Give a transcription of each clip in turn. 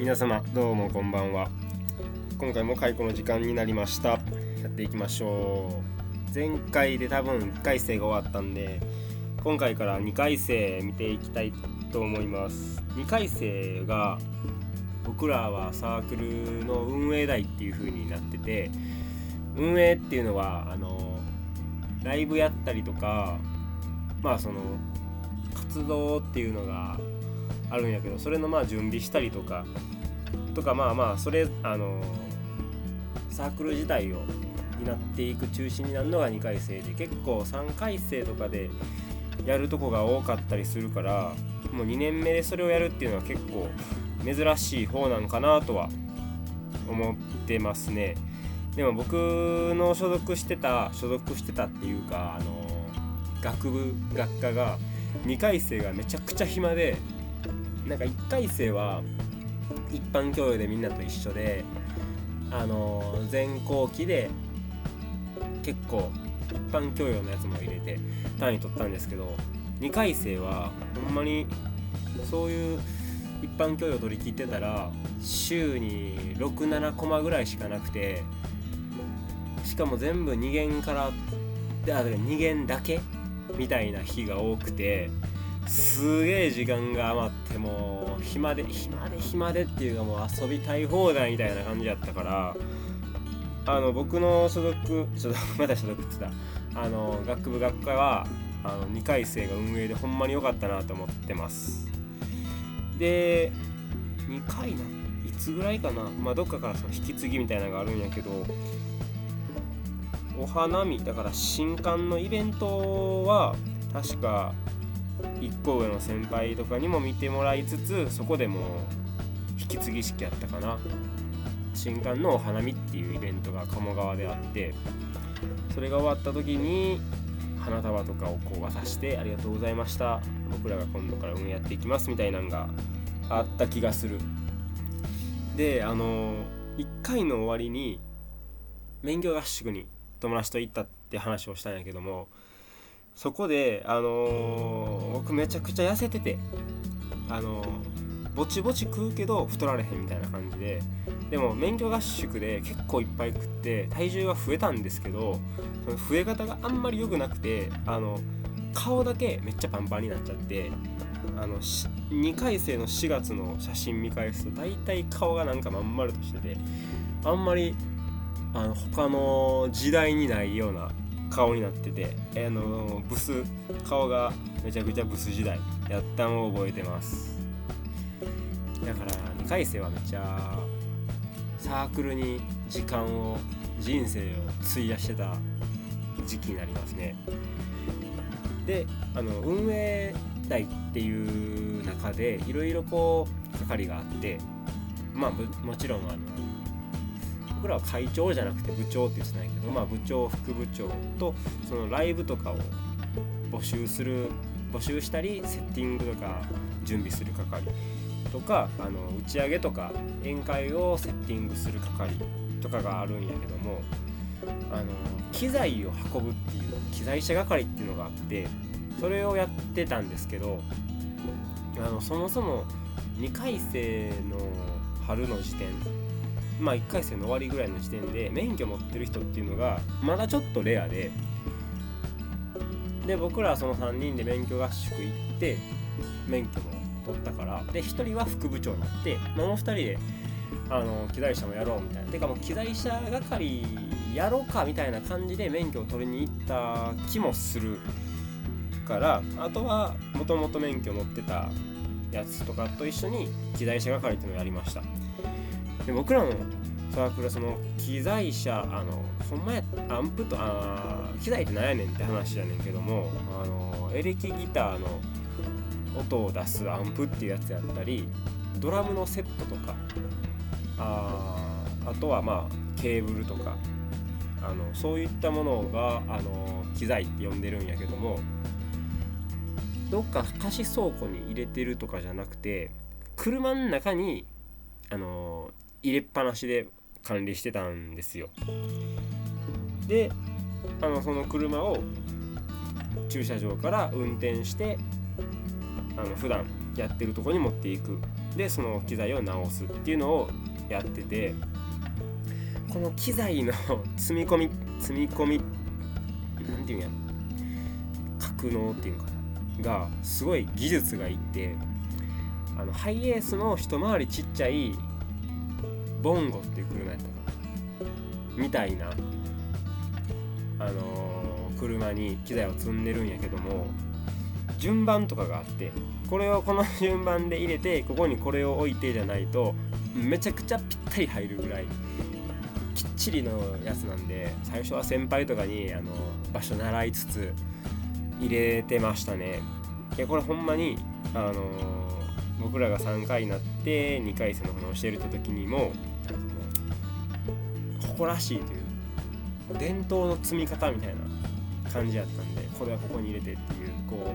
皆様どうもこんばんは。今回も解雇の時間になりました。やっていきましょう。前回で多分1回生が終わったんで今回から2回生見ていきたいと思います。2回生が僕らはサークルの運営代っていう風になってて運営っていうのはあのライブやったりとかまあその活動っていうのがあるんやけどそれのまあ準備したりとかとかまあまあそれあのサークル自体を担っていく中心になるのが2回生で結構3回生とかでやるとこが多かったりするからもう2年目でそれをやるっていうのは結構珍しい方なんかなとは思ってますね。でも僕の所属してた所属してたっていうかあの学部学科が2回生がめちゃくちゃ暇でなんか1回生は一般教養でみんなと一緒であの全校期で結構一般教養のやつも入れて単位取ったんですけど2回生はほんまにそういう一般教養取り切ってたら週に67コマぐらいしかなくてしかも全部2限からあ2限だけみたいな日が多くてすげえ時間が余ってもう暇で暇で暇でっていうかもう遊びたい放題みたいな感じやったからあの僕の所属ちょっと まだ所属って言った。あの学部学科はあの2回生が運営でほんまに良かったなと思ってます。で2回ないつぐらいかな。まあどっかからその引き継ぎみたいなのがあるんやけどお花見だから新刊のイベントは確か1個上の先輩とかにも見てもらいつつそこでも引き継ぎ式やったかな。新刊のお花見っていうイベントが鴨川であってそれが終わった時に花束とかをこう渡してありがとうございました。僕らが今度から運営やっていきますみたいなのがあった気がする。であの1回の終わりに免許合宿に友達と行ったって話をしたんやけどもそこであのー、僕めちゃくちゃ痩せててあのー、ぼちぼち食うけど太られへんみたいな感じででも免許合宿で結構いっぱい食って体重が増えたんですけどその増え方があんまり良くなくてあの顔だけめっちゃパンパンになっちゃってあの2回生の4月の写真見返すと大体顔がなんかまん丸としててあんまりあの他の時代にないような顔になってて、えー、のブス顔がめちゃくちゃブス時代やったのを覚えてます。だから2回生はめっちゃサークルに時間を人生を費やしてた時期になりますね。であの運営代っていう中でいろいろこう係があってまあもちろんあの僕らは会長じゃなくて部長って言ってないけど、まあ、部長副部長とそのライブとかを募集する募集したりセッティングとか準備する係とかあの打ち上げとか宴会をセッティングする係とかがあるんやけどもあの機材を運ぶっていう機材車係っていうのがあってそれをやってたんですけどあのそもそも2回生の春の時点まあ1回生の終わりぐらいの時点で免許持ってる人っていうのがまだちょっとレアでで僕らはその3人で免許合宿行って免許も取ったからで1人は副部長になってもう2人であの機材車もやろうみたいな。てかもう機材車係やろうかみたいな感じで免許を取りに行った気もするからあとはもともと免許持ってたやつとかと一緒に機材車係っていうのをやりました。で僕らのサークルはその機材車あのほんまやアンプとあ機材って何やねんって話やねんけどもあのエレキギターの音を出すアンプっていうやつやったりドラムのセットとかああとはまあケーブルとかあのそういったものがあの機材って呼んでるんやけどもどっか貸し倉庫に入れてるとかじゃなくて車の中にあの入れっぱなしで管理してたんですよ。であのその車を駐車場から運転してあの普段やってるとこに持っていく。でその機材を直すっていうのをやっててこの機材の 積み込み積み込み何て言うんや。ろ格納っていうかな。がすごい技術がいってあのハイエースの一回りちっちゃいボンゴっていう車やったかな。みたいなあのー、車に機材を積んでるんやけども順番とかがあってこれをこの順番で入れてここにこれを置いてじゃないとめちゃくちゃぴったり入るぐらいきっちりのやつなんで最初は先輩とかにあの場所習いつつ入れてましたね。いやこれほんまにあの僕らが3回になって2回戦のこの教えるって時にも誇らしいという伝統の積み方みたいな感じやったんでこれはここに入れてっていうこ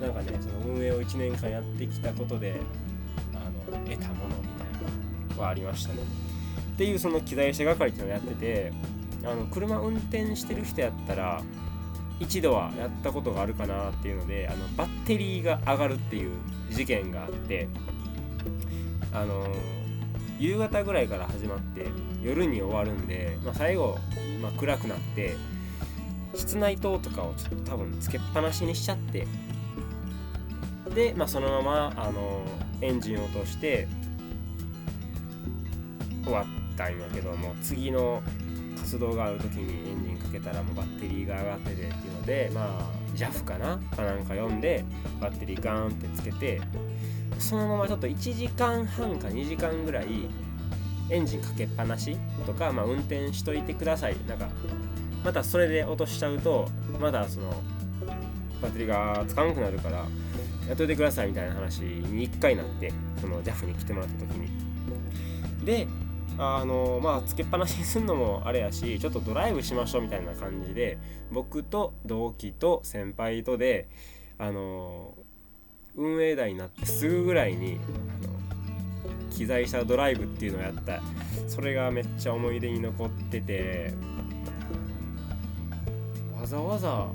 うなんかねその運営を1年間やってきたことであの得たものみたいなのはありましたね。っていうその機材車係っていうのをやっててあの車運転してる人やったら一度はやったことがあるかなっていうのであのバッテリーが上がるっていう事件があってあの夕方ぐらいから始まって夜に終わるんで、まあ、最後、まあ、暗くなって室内灯とかをちょっと多分つけっぱなしにしちゃってで、まあ、そのままあのエンジンを落として終わったんやけども次の活動がある時にエンジンかけたらもうバッテリーが上がっててっていうのでまあ JAF かな？かなんか読んでバッテリーガーンってつけてそのままちょっと1時間半か2時間ぐらいエンジンかけっぱなしとか、まあ、運転しといてください。なんかまたそれで落としちゃうとまだそのバッテリーがつかなくなるからやっといてくださいみたいな話に1回なってその JAF に来てもらった時に。であのまあつけっぱなしにすんのもあれやしちょっとドライブしましょうみたいな感じで僕と同期と先輩とであの運営代になってすぐぐらいにあの機材車ドライブっていうのをやった。それがめっちゃ思い出に残ってて。わざわざ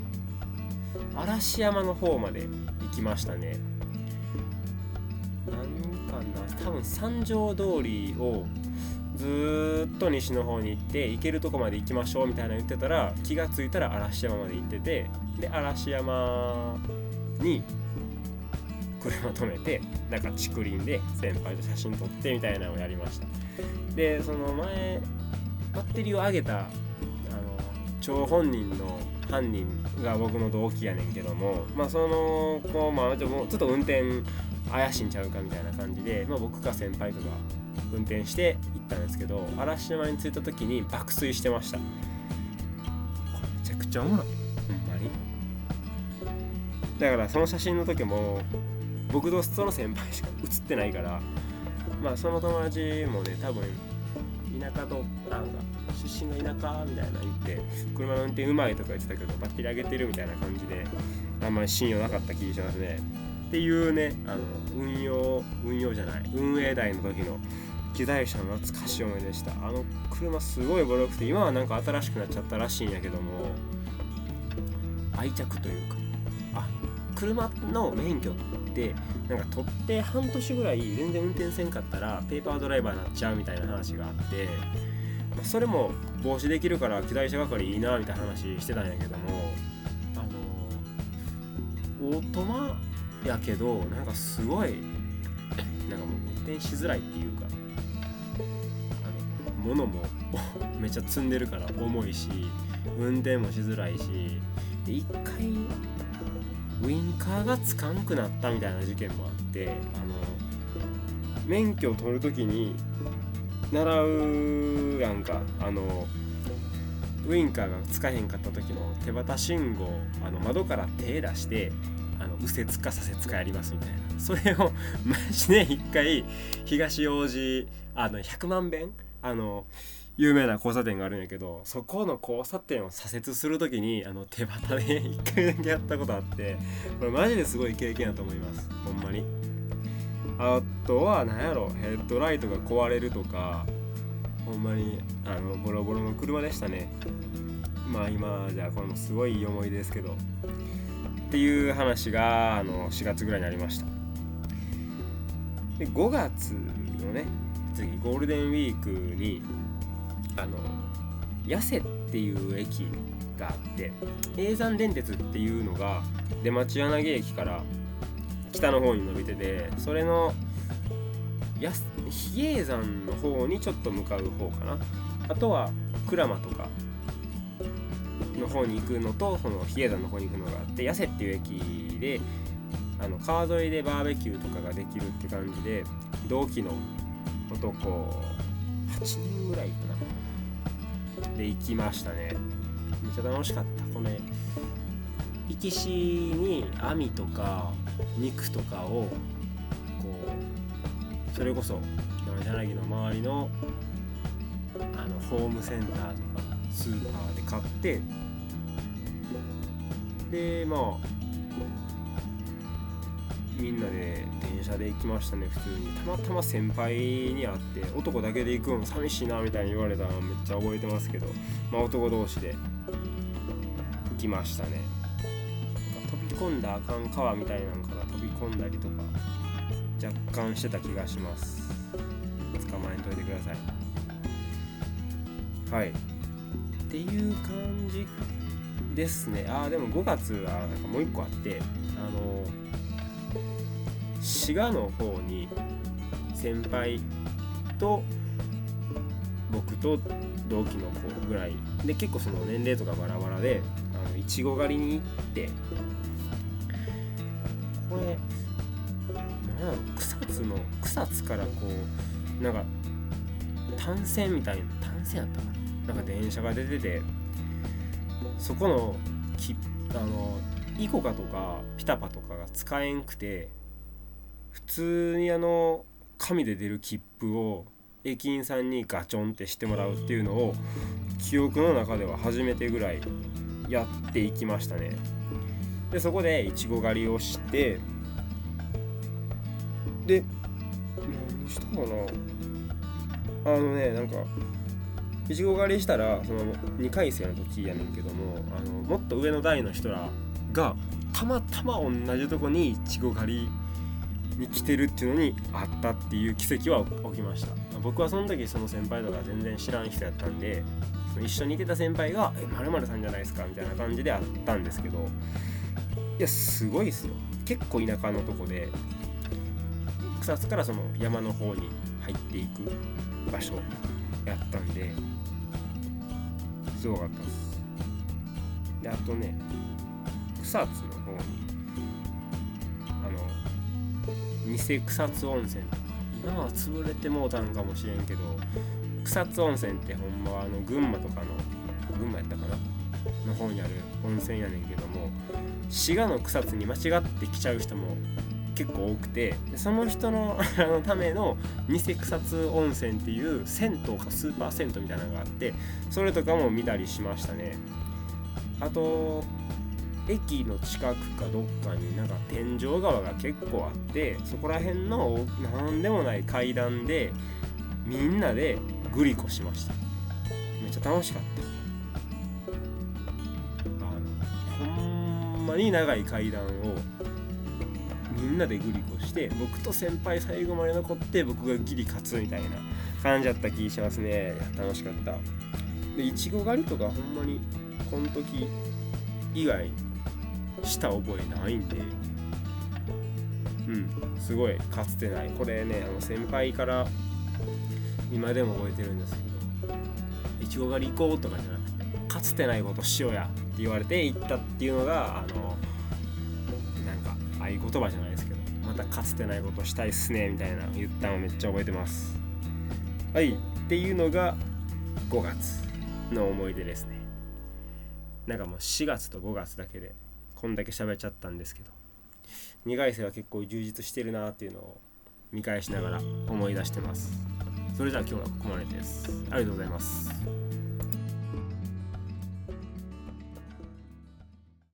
嵐山の方まで行きましたね。何かな多分三条通りをずっと西の方に行って行けるとこまで行きましょうみたいな言ってたら気が付いたら嵐山まで行ってて。で嵐山に車止めてなんか竹林で先輩と写真撮ってみたいなのをやりました。でその前バッテリーを上げたあの張本人の犯人が僕の同期やねんけどもまあその子まあちょっと運転怪しいんちゃうかみたいな感じで、まあ、僕か先輩とか運転して行ったんですけど嵐山に着いた時に爆睡してました。これめちゃくちゃおもろい。ほんまに。だからその写真の時も僕とその先輩しか写ってないからまあその友達もね多分田舎となんか出身が田舎みたいな言って車の運転うまいとか言ってたけどバッテリー上げてるみたいな感じであんまり信用なかった気がしますね。っていうねあの運用運用じゃない運営代の時の機材車の懐かしい思いでした。あの車すごいボロくて今はなんか新しくなっちゃったらしいんやけども愛着というか。車の免許ってなんか取って半年ぐらい全然運転せんかったらペーパードライバーになっちゃうみたいな話があってそれも防止できるから機材車係いいなみたいな話してたんやけどもあのオートマやけどなんかすごいなんかもう運転しづらいっていうかあの物も めっちゃ積んでるから重いし運転もしづらいしで一回ウインカーがつかんくなったみたいな事件もあってあの免許を取る時に習うやんか。あのウインカーがつかへんかった時の手旗信号あの窓から手出してあの右折か左折かやりますみたいな。それを マジで一回東王子あの100万遍あの有名な交差点があるんやけどそこの交差点を左折する時にあの手旗で一回だけやったことあってこれマジですごい経験だと思います。ほんまに。あとは何やろヘッドライトが壊れるとかほんまにあのボロボロの車でしたね。まあ今じゃあこれもすごいいい思い出ですけど。っていう話があの4月ぐらいにありました。で5月のね次ゴールデンウィークにあの八瀬っていう駅があって永山電鉄っていうのが出町柳駅から北の方に伸びててそれの比叡山の方にちょっと向かう方かな。あとは鞍馬とかの方に行くのとその比叡山の方に行くのがあって八瀬っていう駅であの川沿いでバーベキューとかができるって感じで同期の男8人ぐらいかな。で行きましたね。めっちゃ楽しかった。これ行きしに網とか肉とかをこうそれこそ柳の周りのあのホームセンターとかスーパーで買ってでまあみんなで電車で行きましたね普通に。たまたま先輩に会って男だけで行くの寂しいなみたいに言われたのめっちゃ覚えてますけどまあ男同士で行きましたね。飛び込んだあかん川みたいなのから飛び込んだりとか若干してた気がします。捕まえんといてください。はい。っていう感じですね。ああでも5月はなんかもう一個あってあの滋賀の方に先輩と僕と同期の子ぐらいで結構その年齢とかバラバラであのいちご狩りに行ってこれ何やろ草津の草津からこうなんか単線みたいな単線やったかな。なんか電車が出ててそこのきあのイコカとかピタパとかが使えんくて普通にあの紙で出る切符を駅員さんにガチョンってしてもらうっていうのを記憶の中では初めてぐらいやっていきましたね。でそこでいちご狩りをしてで何したかな。あのねなんかいちご狩りしたらその2回生の時やねんけどもあのもっと上の代の人らがたまたま同じとこにいちご狩りに来てるっていうのにあったっていう奇跡は起きました。僕はその時その先輩とか全然知らん人やったんで一緒にいてた先輩が「えまるさんじゃないですか」みたいな感じであったんですけどいやすごいっすよ。結構田舎のとこで草津からその山の方に入っていく場所やったんですごかったです。であとね草津の方に偽草津温泉今は潰れてもうたんかもしれんけど草津温泉ってほんまはあの群馬とかの群馬やったかなの方にある温泉やねんけども滋賀の草津に間違って来ちゃう人も結構多くてその人の あのための偽草津温泉っていう銭湯かスーパー銭湯みたいなのがあってそれとかも見たりしましたね。あと駅の近くかどっかになんか天井川が結構あってそこら辺の何でもない階段でみんなでグリコしました。めっちゃ楽しかった。あのほんまに長い階段をみんなでグリコして僕と先輩最後まで残って僕がギリ勝つみたいな感じだった気しますね。楽しかった。でいちご狩りとかほんまにこの時以外した覚えないんで。うんすごいかつてない。これねあの先輩から今でも覚えてるんですけどいちご狩り行こうとかじゃなくてかつてないことしようやって言われて行ったっていうのがあのなんか合言葉じゃないですけどまたかつてないことしたいっすねみたいな言ったのめっちゃ覚えてます。はいっていうのが5月の思い出ですね。なんかもう4月と5月だけでこんだけ喋っちゃったんですけど。2回生は結構充実してるなっていうのを見返しながら思い出してます。それじゃあ今日はここまでです。ありがとうございます。